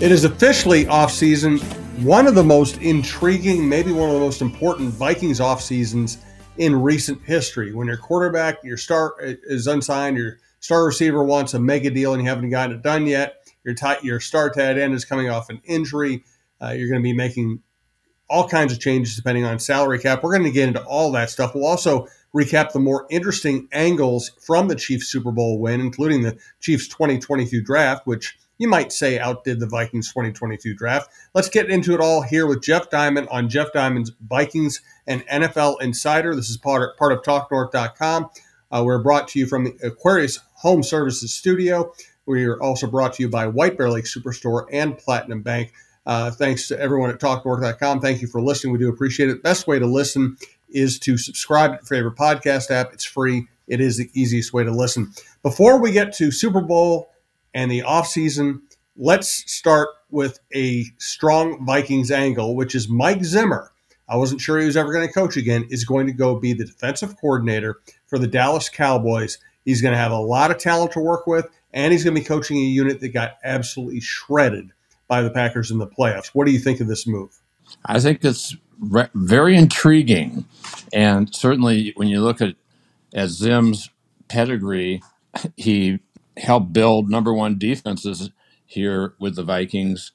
It is officially off season. One of the most intriguing, maybe one of the most important Vikings off seasons in recent history. When your quarterback, your star is unsigned, your star receiver wants a mega deal and you haven't gotten it done yet. Your tight, your star tight end is coming off an injury. Uh, you're going to be making all kinds of changes depending on salary cap. We're going to get into all that stuff. We'll also recap the more interesting angles from the Chiefs Super Bowl win, including the Chiefs 2022 draft, which you might say outdid the Vikings 2022 draft. Let's get into it all here with Jeff Diamond on Jeff Diamond's Vikings and NFL Insider. This is part of, part of TalkNorth.com. Uh, we're brought to you from the Aquarius Home Services Studio. We are also brought to you by White Bear Lake Superstore and Platinum Bank. Uh, thanks to everyone at TalkNorth.com. Thank you for listening. We do appreciate it. Best way to listen is to subscribe to your favorite podcast app. It's free. It is the easiest way to listen. Before we get to Super Bowl and the offseason, let's start with a strong Vikings angle, which is Mike Zimmer. I wasn't sure he was ever going to coach again, is going to go be the defensive coordinator for the Dallas Cowboys. He's going to have a lot of talent to work with, and he's going to be coaching a unit that got absolutely shredded by the Packers in the playoffs. What do you think of this move? I think it's re- very intriguing. And certainly when you look at, at Zim's pedigree, he helped build number one defenses here with the Vikings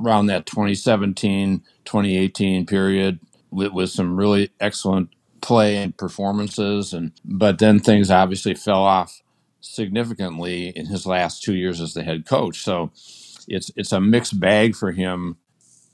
around that 2017 2018 period with, with some really excellent play and performances. And but then things obviously fell off significantly in his last two years as the head coach. So it's it's a mixed bag for him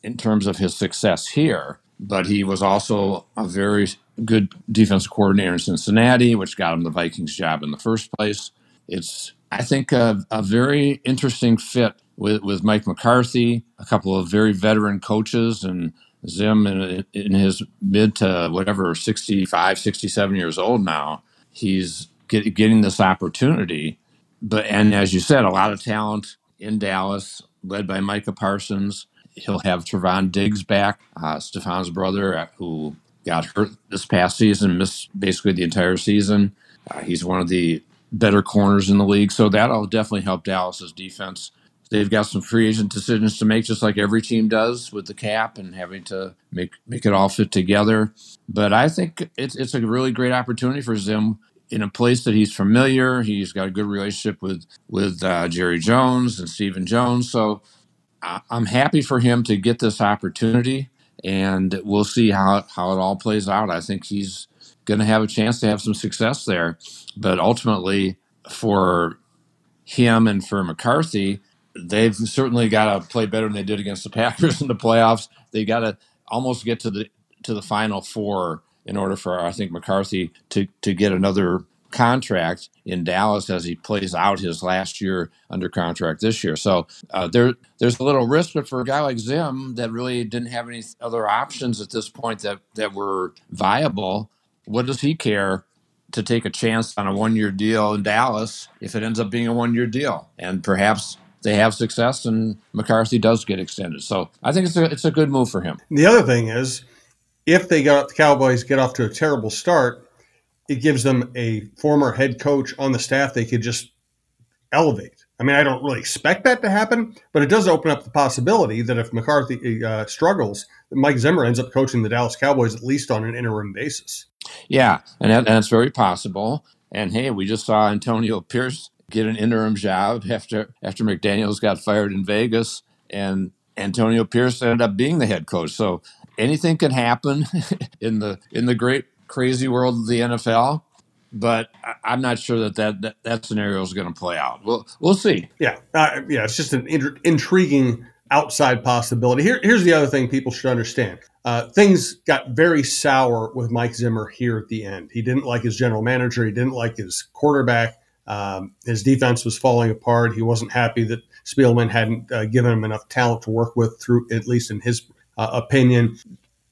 in terms of his success here but he was also a very good defensive coordinator in Cincinnati which got him the Vikings job in the first place. It's I think a, a very interesting fit with, with Mike McCarthy, a couple of very veteran coaches, and Zim in, in his mid to whatever, 65, 67 years old now. He's get, getting this opportunity. But, and as you said, a lot of talent in Dallas, led by Micah Parsons. He'll have Trevon Diggs back, uh, Stefon's brother, uh, who got hurt this past season, missed basically the entire season. Uh, he's one of the better corners in the league. So that'll definitely help Dallas's defense. They've got some free agent decisions to make, just like every team does with the cap and having to make make it all fit together. But I think it's it's a really great opportunity for Zim in a place that he's familiar. He's got a good relationship with with uh, Jerry Jones and Stephen Jones. So I'm happy for him to get this opportunity, and we'll see how how it all plays out. I think he's going to have a chance to have some success there. But ultimately, for him and for McCarthy, they've certainly got to play better than they did against the Packers in the playoffs. They got to almost get to the to the final four in order for I think McCarthy to to get another contract in Dallas as he plays out his last year under contract this year. So uh, there there's a little risk, but for a guy like Zim that really didn't have any other options at this point that that were viable, what does he care to take a chance on a one year deal in Dallas if it ends up being a one year deal? And perhaps they have success and McCarthy does get extended. So I think it's a, it's a good move for him. The other thing is, if they got the Cowboys get off to a terrible start, it gives them a former head coach on the staff they could just elevate. I mean, I don't really expect that to happen, but it does open up the possibility that if McCarthy uh, struggles, Mike Zimmer ends up coaching the Dallas Cowboys at least on an interim basis. Yeah, and, that, and that's very possible. And hey, we just saw Antonio Pierce get an interim job after after McDaniels got fired in Vegas, and Antonio Pierce ended up being the head coach. So anything can happen in the in the great crazy world of the NFL but I'm not sure that that, that, that scenario is going to play out. We'll we'll see. Yeah, uh, yeah, it's just an intriguing outside possibility. Here, here's the other thing people should understand. Uh, things got very sour with Mike Zimmer here at the end. He didn't like his general manager. He didn't like his quarterback. Um, his defense was falling apart. He wasn't happy that Spielman hadn't uh, given him enough talent to work with, through at least in his uh, opinion.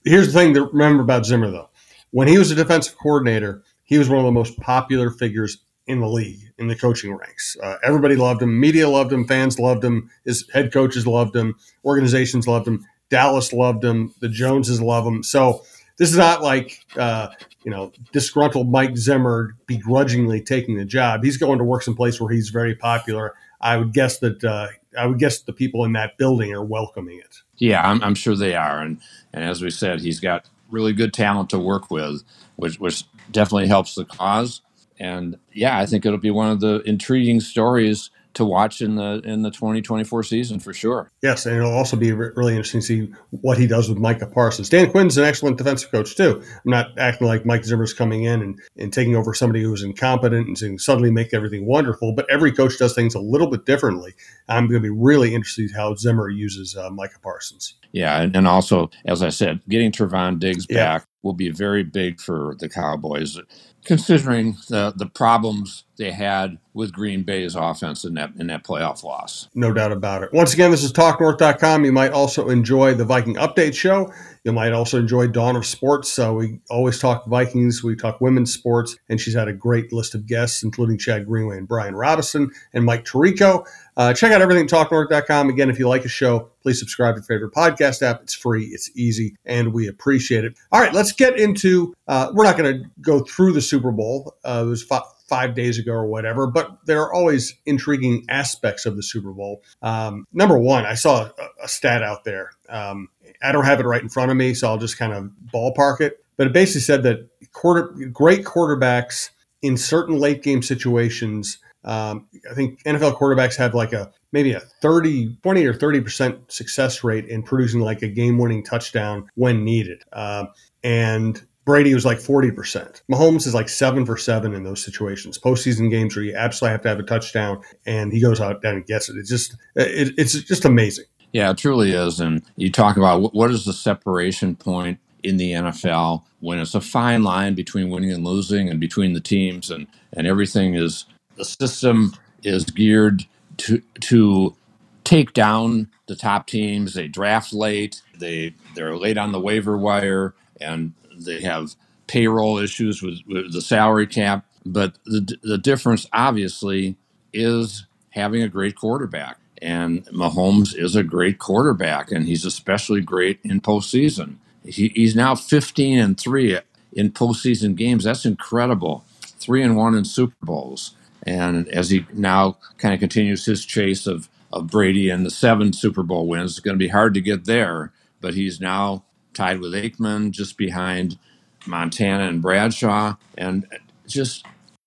Here's the thing to remember about Zimmer, though. When he was a defensive coordinator, he was one of the most popular figures in the league in the coaching ranks. Uh, everybody loved him. Media loved him. Fans loved him. His head coaches loved him. Organizations loved him. Dallas loved him. The Joneses love him. So this is not like uh, you know disgruntled Mike Zimmer begrudgingly taking the job. He's going to work someplace where he's very popular. I would guess that uh, I would guess the people in that building are welcoming it. Yeah, I'm, I'm sure they are, and and as we said, he's got really good talent to work with, which which definitely helps the cause. And yeah, I think it'll be one of the intriguing stories to watch in the in the 2024 season for sure. Yes, and it'll also be really interesting to see what he does with Micah Parsons. Dan Quinn's an excellent defensive coach too. I'm not acting like Mike Zimmer's coming in and, and taking over somebody who's incompetent and suddenly make everything wonderful. But every coach does things a little bit differently. I'm going to be really interested in how Zimmer uses uh, Micah Parsons. Yeah, and, and also as I said, getting Trevon Diggs yeah. back will be very big for the Cowboys considering the the problems they had with Green Bay's offense in that in that playoff loss. No doubt about it. Once again, this is TalkNorth.com. You might also enjoy the Viking Update Show. You might also enjoy Dawn of Sports. So we always talk Vikings. We talk women's sports, and she's had a great list of guests, including Chad Greenway and Brian Robison and Mike Tirico. Uh, check out everything TalkNorth.com. Again, if you like a show, please subscribe to your favorite podcast app. It's free, it's easy, and we appreciate it. All right, let's get into. Uh, we're not going to go through the Super Bowl. Uh, it was five, five days ago or whatever, but there are always intriguing aspects of the Super Bowl. Um, number one, I saw a, a stat out there. Um, I don't have it right in front of me, so I'll just kind of ballpark it. But it basically said that quarter, great quarterbacks in certain late game situations um, I think NFL quarterbacks have like a maybe a 30, 20 or 30% success rate in producing like a game winning touchdown when needed. Uh, and Brady was like 40%. Mahomes is like seven for seven in those situations. Postseason games where you absolutely have to have a touchdown and he goes out and gets it. It's just, it, it's just amazing. Yeah, it truly is. And you talk about what is the separation point in the NFL when it's a fine line between winning and losing and between the teams and, and everything is the system is geared to to take down the top teams. They draft late. They they're late on the waiver wire, and they have payroll issues with, with the salary cap. But the the difference, obviously, is having a great quarterback. And Mahomes is a great quarterback, and he's especially great in postseason. He, he's now 15 and three in postseason games. That's incredible. Three and one in Super Bowls. And as he now kind of continues his chase of, of Brady and the seven Super Bowl wins, it's going to be hard to get there. But he's now tied with Aikman, just behind Montana and Bradshaw. And just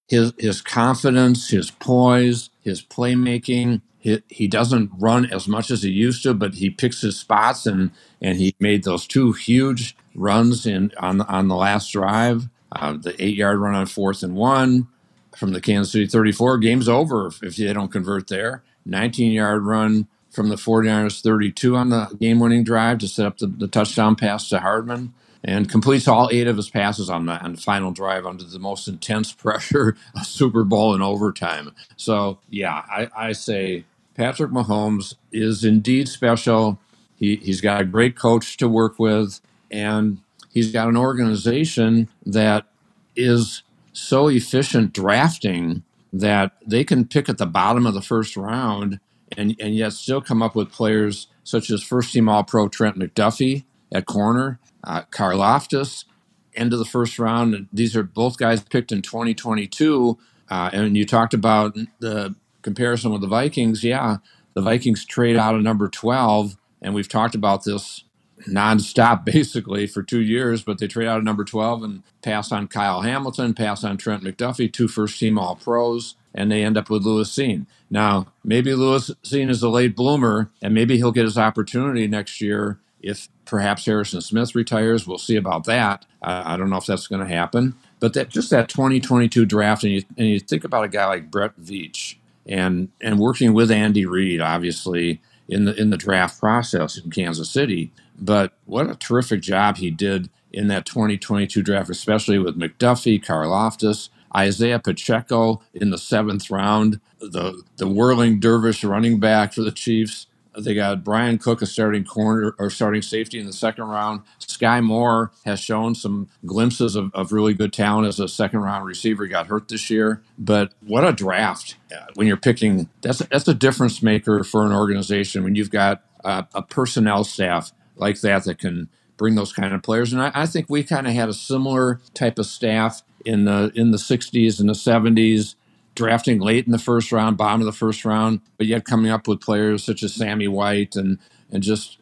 his, his confidence, his poise, his playmaking, he, doesn't run as much as he used to, but he picks his spots and, and he made those two huge runs in on, on the last drive. Uh, the eight yard run on fourth and one, from the Kansas City 34. Game's over if they don't convert there. 19 yard run from the 49ers 32 on the game winning drive to set up the, the, touchdown pass to Hardman and completes all eight of his passes on the, on the final drive under the most intense pressure of Super Bowl in overtime. So, yeah, I, I say Patrick Mahomes is indeed special. He, he's got a great coach to work with, and he's got an organization that is so efficient drafting that they can pick at the bottom of the first round and, and yet still come up with players such as first team All Pro Trent McDuffie at corner, uh, Karlaftis, end of the first round. These are both guys picked in 2022. Uh, and you talked about the comparison with the Vikings. Yeah, the Vikings trade out of number 12. And we've talked about this nonstop basically for two years, but they trade out of number 12 and pass on Kyle Hamilton, pass on Trent McDuffie, two first team All Pros, and they end up with Lewis Cine. Now, maybe Lewis Cine is a late bloomer, and maybe he'll get his opportunity next year if perhaps Harrison Smith retires. We'll see about that. I don't know if that's going to happen. But that just that 2022 draft, and you, and you think about a guy like Brett Veach and, and working with Andy Reid, obviously, in the in the draft process in Kansas City. But what a terrific job he did in that 2022 draft, especially with McDuffie, Karlaftis, Isaiah Pacheco in the seventh round, the the whirling dervish running back for the Chiefs. They got Bryan Cook, a starting corner or starting safety in the second round. Skyy Moore has shown some glimpses of, of really good talent as a second round receiver. He got hurt this year, but what a draft when you're picking. That's that's a difference maker for an organization when you've got a, a personnel staff like that that can bring those kind of players. And I, I think we kind of had a similar type of staff in the in the 60s and the 70s drafting late in the first round, bottom of the first round, but yet coming up with players such as Sammy White and and just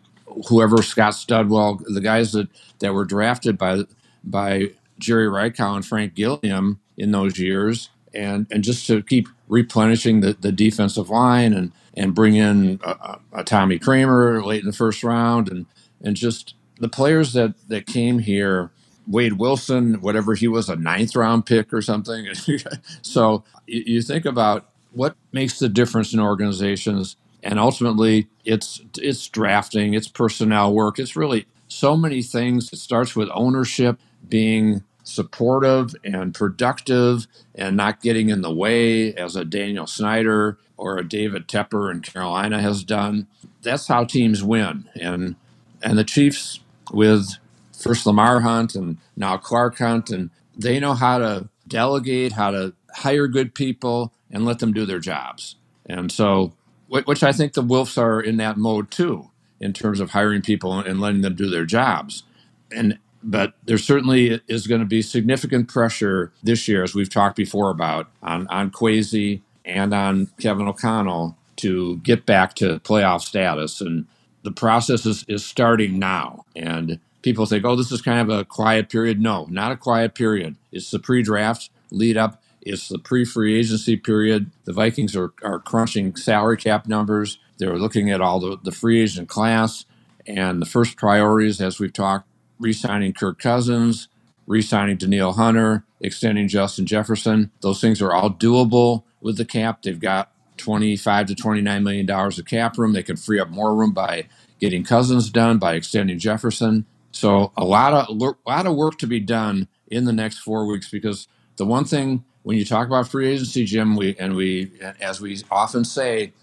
whoever Scott Studwell, the guys that that were drafted by by Jerry Reichow and Frank Gilliam in those years, and and just to keep replenishing the, the defensive line and and bring in a, a Tommy Kramer late in the first round and and just the players that that came here Wade Wilson, whatever he was, a ninth round pick or something. so you think about what makes the difference in organizations, and ultimately it's it's drafting, it's personnel work, it's really so many things. It starts with ownership being supportive and productive and not getting in the way, as a Daniel Snyder or a David Tepper in Carolina has done. That's how teams win, and and the Chiefs with first Lamar Hunt and now Clark Hunt, and they know how to delegate, how to hire good people, and let them do their jobs. And so, which I think the Wolves are in that mode too, in terms of hiring people and letting them do their jobs. And but there certainly is going to be significant pressure this year, as we've talked before about, on on Kwesi and on Kevin O'Connell to get back to playoff status. And the process is, is starting now. And people think, oh, this is kind of a quiet period. No, not a quiet period. It's the pre draft lead up, it's the pre free agency period. The Vikings are, are crunching salary cap numbers. They're looking at all the, the free agent class. And the first priorities, as we've talked, re signing Kirk Cousins, re signing Danielle Hunter, extending Justin Jefferson. Those things are all doable with the cap. They've got 25 to 29 million dollars of cap room. They can free up more room by getting Cousins done, by extending Jefferson. So a lot of a lot of work to be done in the next four weeks because the one thing when you talk about free agency, Jim, we and we as we often say,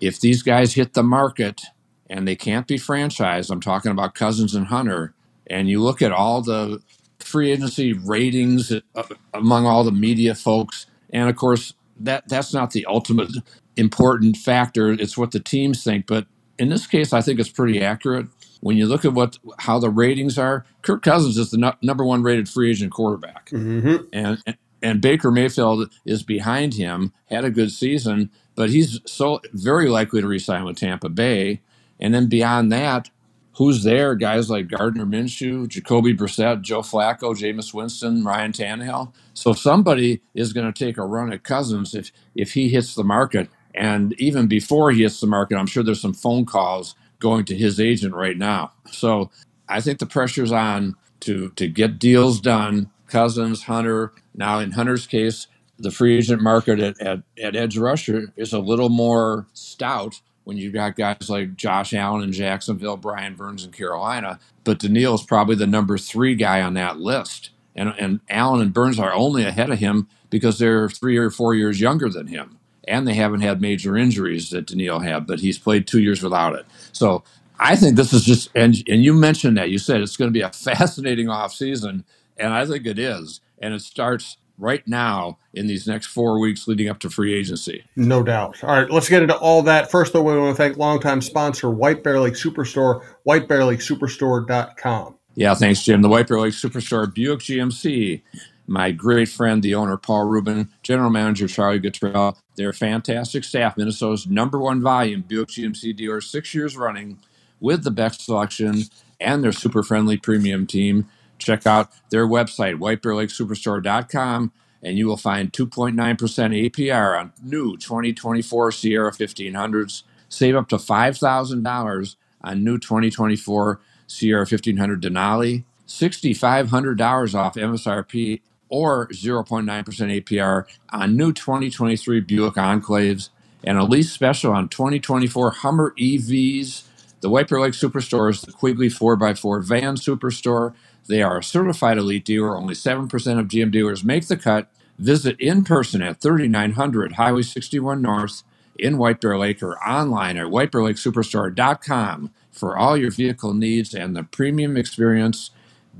if these guys hit the market and they can't be franchised, I'm talking about Cousins and Hunter, and you look at all the free agency ratings uh, among all the media folks, and of course that that's not the ultimate important factor. It's what the teams think, but in this case, I think it's pretty accurate when you look at what how the ratings are, Kirk Cousins is the no, number one rated free agent quarterback, mm-hmm. and and Baker Mayfield is behind him. Had a good season, but he's so very likely to resign with Tampa Bay. And then beyond that, who's there? Guys like Gardner Minshew, Jacoby Brissett, Joe Flacco, Jameis Winston, Ryan Tannehill. So somebody is going to take a run at Cousins if if he hits the market. And even before he hits the market, I'm sure there's some phone calls going to his agent right now. So I think the pressure's on to to get deals done. Cousins, Hunter. Now in Hunter's case, the free agent market at, at, at edge rusher is a little more stout when you've got guys like Josh Allen in Jacksonville, Brian Burns in Carolina. But Danielle is probably the number three guy on that list. And, and Allen and Burns are only ahead of him because they're three or four years younger than him and they haven't had major injuries that Danielle had, but he's played two years without it. So I think this is just, and, and you mentioned that. You said it's going to be a fascinating offseason, and I think it is. And it starts right now in these next four weeks leading up to free agency. No doubt. All right, let's get into all that. First, though, we want to thank longtime sponsor White Bear Lake Superstore, whitebearlakesuperstore.com. Yeah, thanks, Jim. The White Bear Lake Superstore, Buick GMC my great friend, the owner, Paul Rubin, general manager, Charlie Guttrell. They're fantastic staff. Minnesota's number one volume Buick GMC dealer, six years running with the best selection and their super friendly premium team. Check out their website, whitebearlakesuperstore.com, and you will find 2.9% APR on new 2024 Sierra 1500s. Save up to $5,000 on new 2024 Sierra 1500 Denali, $6,500 off MSRP or 0.9% APR on new 2023 Buick Enclaves and a lease special on 2024 Hummer EVs. The Bear Lake Superstore is the Quigley 4x4 van superstore. They are a certified elite dealer. Only 7% of GM dealers make the cut. Visit in person at 3900 Highway 61 North in White Bear Lake or online at whitebearlakesuperstore.com for all your vehicle needs and the premium experience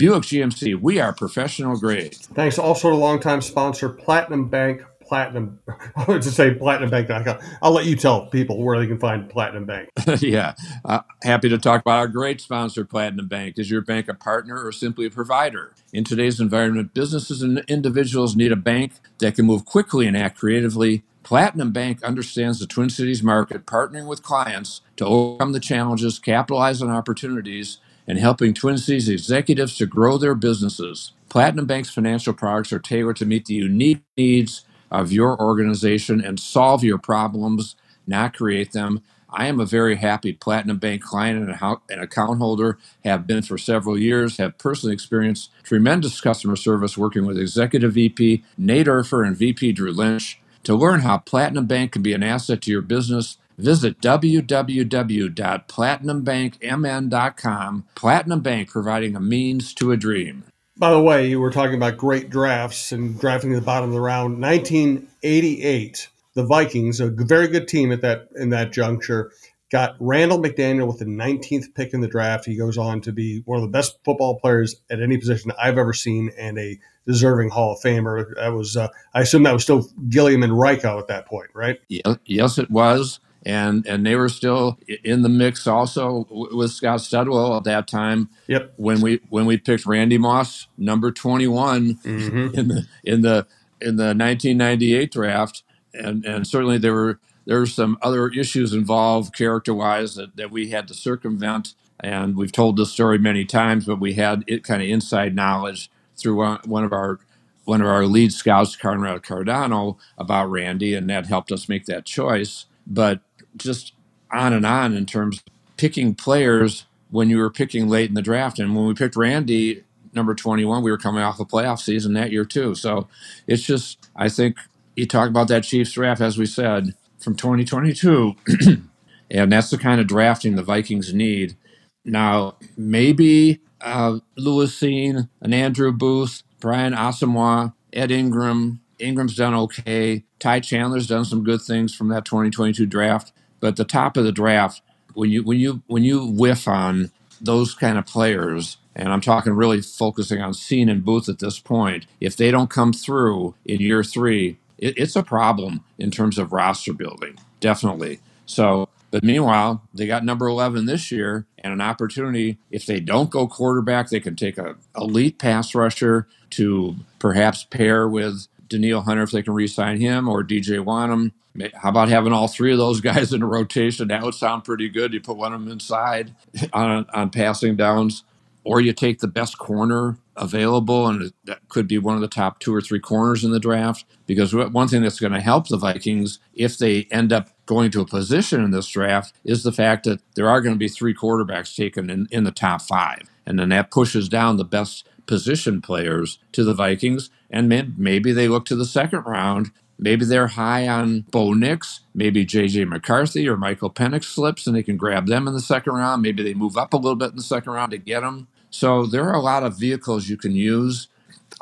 Buick GMC, we are professional grade. Thanks also to longtime sponsor Platinum Bank platinum. I would just say platinumbank.com. I'll let you tell people where they can find Platinum Bank. yeah, uh, happy to talk about our great sponsor, Platinum Bank. Is your bank a partner or simply a provider? In today's environment, businesses and individuals need a bank that can move quickly and act creatively. Platinum Bank understands the Twin Cities market, partnering with clients to overcome the challenges, capitalize on opportunities, and helping Twin Cities executives to grow their businesses. Platinum Bank's financial products are tailored to meet the unique needs of your organization and solve your problems, not create them. I am a very happy Platinum Bank client and account holder, have been for several years, have personally experienced tremendous customer service working with Executive VP Nate Urfer and VP Drew Lynch. To learn how Platinum Bank can be an asset to your business, visit www.platinumbankmn.com. Platinum Bank providing a means to a dream. By the way, you were talking about great drafts and drafting at the bottom of the round. 1988, the Vikings, a very good team at that in that juncture, got Randall McDaniel with the 19th pick in the draft. He goes on to be one of the best football players at any position I've ever seen and a deserving Hall of Famer. That was, uh, I assume that was still Gilliam and Reichow at that point, right? Yes, it was and and they were still in the mix also with Scott Studwell at that time. Yep. When we when we picked Randy Moss, number twenty one mm-hmm. in the in the in the nineteen ninety eight draft, and and certainly there were there were some other issues involved character wise that, that we had to circumvent. And we've told this story many times, but we had it kind of inside knowledge through one, one of our one of our lead scouts, Conrad Cardano, about Randy, and that helped us make that choice. But just on and on in terms of picking players when you were picking late in the draft. And when we picked Randy, number 21, we were coming off a playoff season that year too. So it's just, I think you talk about that Chiefs draft, as we said, from 2022. and that's the kind of drafting the Vikings need. Now, maybe uh, Lewis Cine, and Andrew Booth, Brian Asamoah, Ed Ingram. Ingram's done okay. Ty Chandler's done some good things from that 2022 draft. But the top of the draft, when you when you when you whiff on those kind of players, and I'm talking really focusing on Cine and Booth at this point, if they don't come through in year three, it, it's a problem in terms of roster building, definitely. So, but meanwhile, they got number 11 this year and an opportunity. If they don't go quarterback, they can take a elite pass rusher to perhaps pair with Danielle Hunter if they can re-sign him or DJ Wonnum. How about having all three of those guys in a rotation? That would sound pretty good. You put one of them inside on, on passing downs, or you take the best corner available, and that could be one of the top two or three corners in the draft. Because one thing that's going to help the Vikings if they end up going to a position in this draft is the fact that there are going to be three quarterbacks taken in, in the top five. And then that pushes down the best position players to the Vikings. And maybe they look to the second round Maybe they're high on Bo Nix. Maybe JJ McCarthy or Michael Penix slips and they can grab them in the second round. Maybe they move up a little bit in the second round to get them. So there are a lot of vehicles you can use.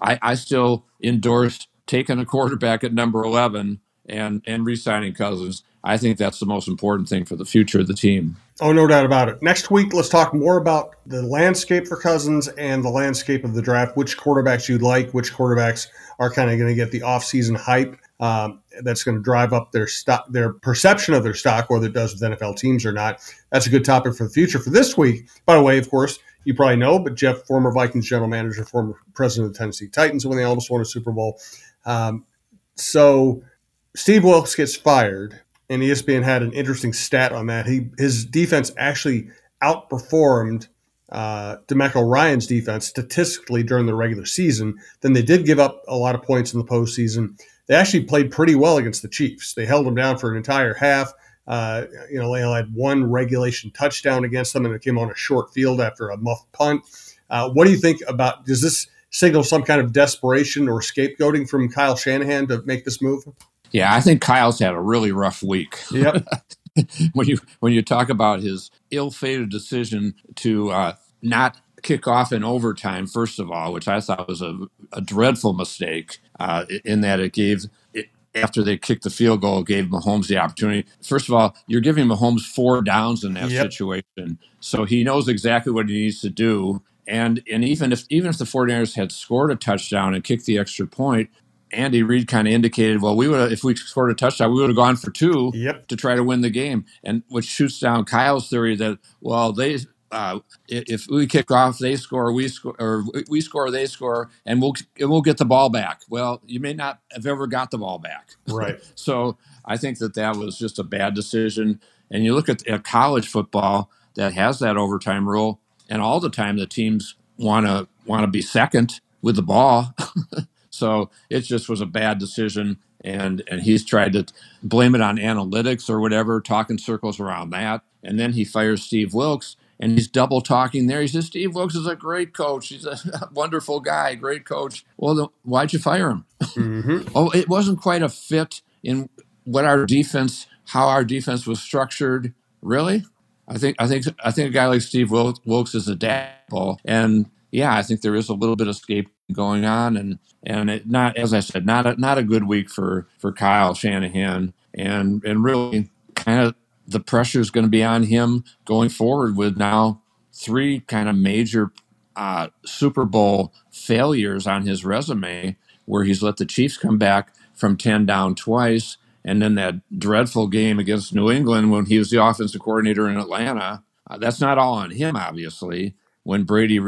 I, I still endorse taking a quarterback at number 11 and, and re signing Cousins. I think that's the most important thing for the future of the team. Oh, no doubt about it. Next week, let's talk more about the landscape for Cousins and the landscape of the draft, which quarterbacks you'd like, which quarterbacks are kind of going to get the offseason hype um, that's going to drive up their stock, their perception of their stock, whether it does with NFL teams or not. That's a good topic for the future. For this week, by the way, of course, you probably know, but Jeff, former Vikings general manager, former president of the Tennessee Titans, when they almost won a Super Bowl. Um, so Steve Wilks gets fired, and ESPN had an interesting stat on that. He his defense actually outperformed uh, DeMeco Ryans' defense statistically during the regular season. Then they did give up a lot of points in the postseason they actually played pretty well against the Chiefs. They held them down for an entire half. Uh, you know, they had one regulation touchdown against them, and it came on a short field after a muff punt. Uh, what do you think about? Does this signal some kind of desperation or scapegoating from Kyle Shanahan to make this move? Yeah, I think Kyle's had a really rough week. Yep. when you when you talk about his ill-fated decision to uh, not kick off in overtime, first of all, which I thought was a, a dreadful mistake uh, in that it gave, it, after they kicked the field goal, gave Mahomes the opportunity. First of all, you're giving Mahomes four downs in that yep. situation. So he knows exactly what he needs to do. And, and even if even if the 49ers had scored a touchdown and kicked the extra point, Andy Reid kind of indicated, well, we would if we scored a touchdown, we would have gone for two yep. to try to win the game, and which shoots down Kyle's theory that well they. Uh, if we kick off, they score, we score, or we score, they score, and we'll we'll get the ball back. Well, you may not have ever got the ball back, right? so I think that that was just a bad decision. And you look at, at college football that has that overtime rule, and all the time the teams want to want to be second with the ball. so it just was a bad decision. And, and he's tried to blame it on analytics or whatever, talking circles around that. And then he fires Steve Wilks and he's double talking there. He says, Steve Wilks is a great coach. He's a wonderful guy, great coach. Well, then why'd you fire him? Mm-hmm. oh, it wasn't quite a fit in what our defense, how our defense was structured. Really? I think I think I think a guy like Steve Wilks is adaptable, and yeah, I think there is a little bit of escape going on, and and it not as I said, not a, not a good week for for Kyle Shanahan, and and really kind of the pressure is going to be on him going forward with now three kind of major uh, Super Bowl failures on his resume, where he's let the Chiefs come back from ten down twice. And then that dreadful game against New England when he was the offensive coordinator in Atlanta. Uh, that's not all on him, obviously, when Brady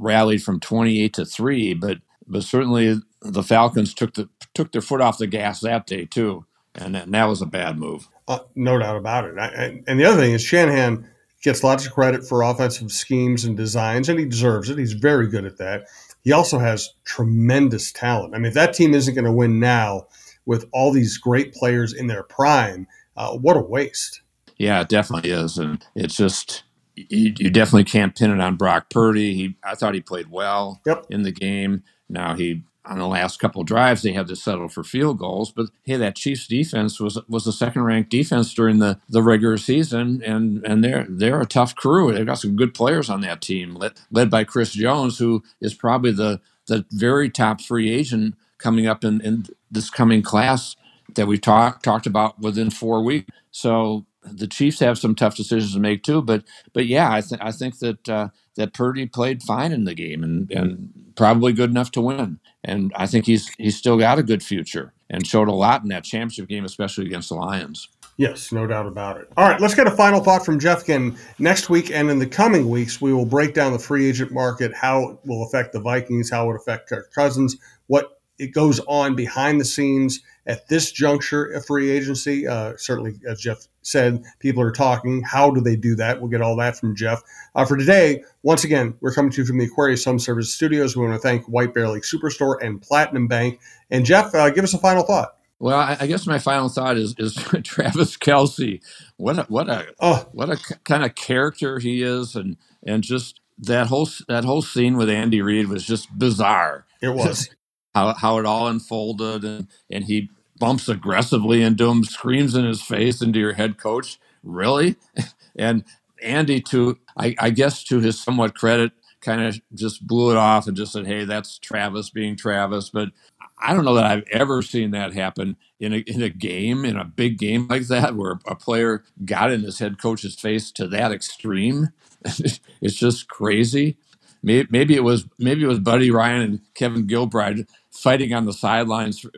rallied from 28 to 3, but but certainly the Falcons took the took their foot off the gas that day too, and, and that was a bad move. Uh, no doubt about it. I, I, and the other thing is Shanahan gets lots of credit for offensive schemes and designs, and he deserves it. He's very good at that. He also has tremendous talent. I mean, if that team isn't going to win now, with all these great players in their prime. Uh, what a waste. Yeah, it definitely is, and it's just you, you, definitely can't pin it on Brock Purdy. He, I thought he played well yep. in the game. Now he on the last couple drives they had to settle for field goals, but hey, that Chiefs defense was was a second ranked defense during the, the regular season, and and they're they're a tough crew. They've got some good players on that team, led, led by Chris Jones, who is probably the the very top free agent coming up in, in this coming class that we talked talked about within four weeks. So the Chiefs have some tough decisions to make too. But but yeah, I think I think that uh, that Purdy played fine in the game and and probably good enough to win. And I think he's he's still got a good future and showed a lot in that championship game, especially against the Lions. Yes, no doubt about it. All right, let's get a final thought from Jeff again. Next week and in the coming weeks, we will break down the free agent market, how it will affect the Vikings, how it will affect Kirk Cousins, what it goes on behind the scenes at this juncture of free agency. Uh, certainly, as Jeff said, people are talking. How do they do that? We'll get all that from Jeff. Uh, for today, once again, we're coming to you from the Aquarius Home Service Studios. We want to thank White Bear Lake Superstore and Platinum Bank. And Jeff, uh, give us a final thought. Well, I guess my final thought is is Travis Kelce. What a what a oh. what a kind of character he is, and and just that whole that whole scene with Andy Reid was just bizarre. It was how how it all unfolded, and and he bumps aggressively into him, screams in his face into your head coach. Really, and Andy, to I, I guess to his somewhat credit, kind of just blew it off and just said, "Hey, that's Travis being Travis." But I don't know that I've ever seen that happen in a in a game, in a big game like that, where a player got in his head coach's face to that extreme. it's just crazy. Maybe, maybe it was maybe it was Buddy Ryan and Kevin Gilbride fighting on the sidelines for,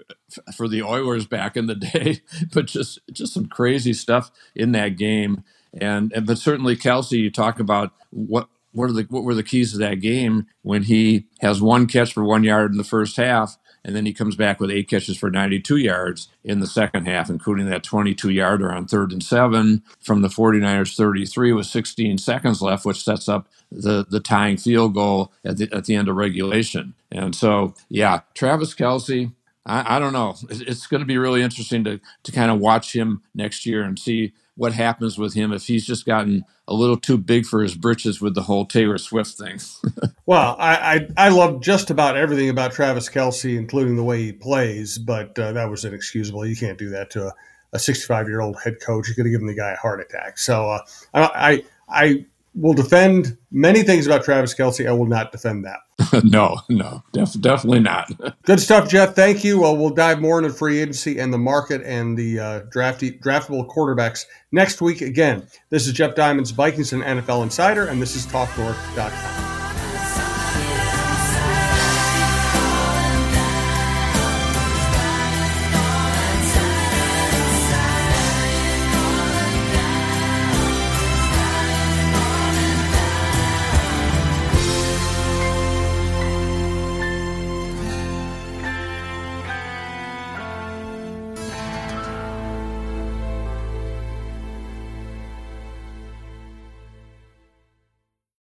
for the Oilers back in the day, but just just some crazy stuff in that game. And, and but certainly Kelce, you talk about what what are the what were the keys to that game when he has one catch for one yard in the first half and then he comes back with eight catches for 92 yards in the second half, including that 22 yarder on third and seven from the 49ers 33 with 16 seconds left, which sets up the, the tying field goal at the, at the end of regulation. And so, yeah, Travis Kelce, I, I don't know. It's going to be really interesting to, to kind of watch him next year and see what happens with him if he's just gotten a little too big for his britches with the whole Taylor Swift thing. well, I, I, I love just about everything about Travis Kelce, including the way he plays, but uh, that was inexcusable. You can't do that to a, a 65 year old head coach. You could have given the guy a heart attack. So uh, I, I will defend many things about Travis Kelce. I will not defend that. no, no, def- definitely not. Good stuff, Jeff. Thank you. Well, we'll dive more into free agency and the market and the uh, drafty, draftable quarterbacks next week. Again, this is Jeff Diamond's Vikings and NFL Insider, and this is TalkNorth.com.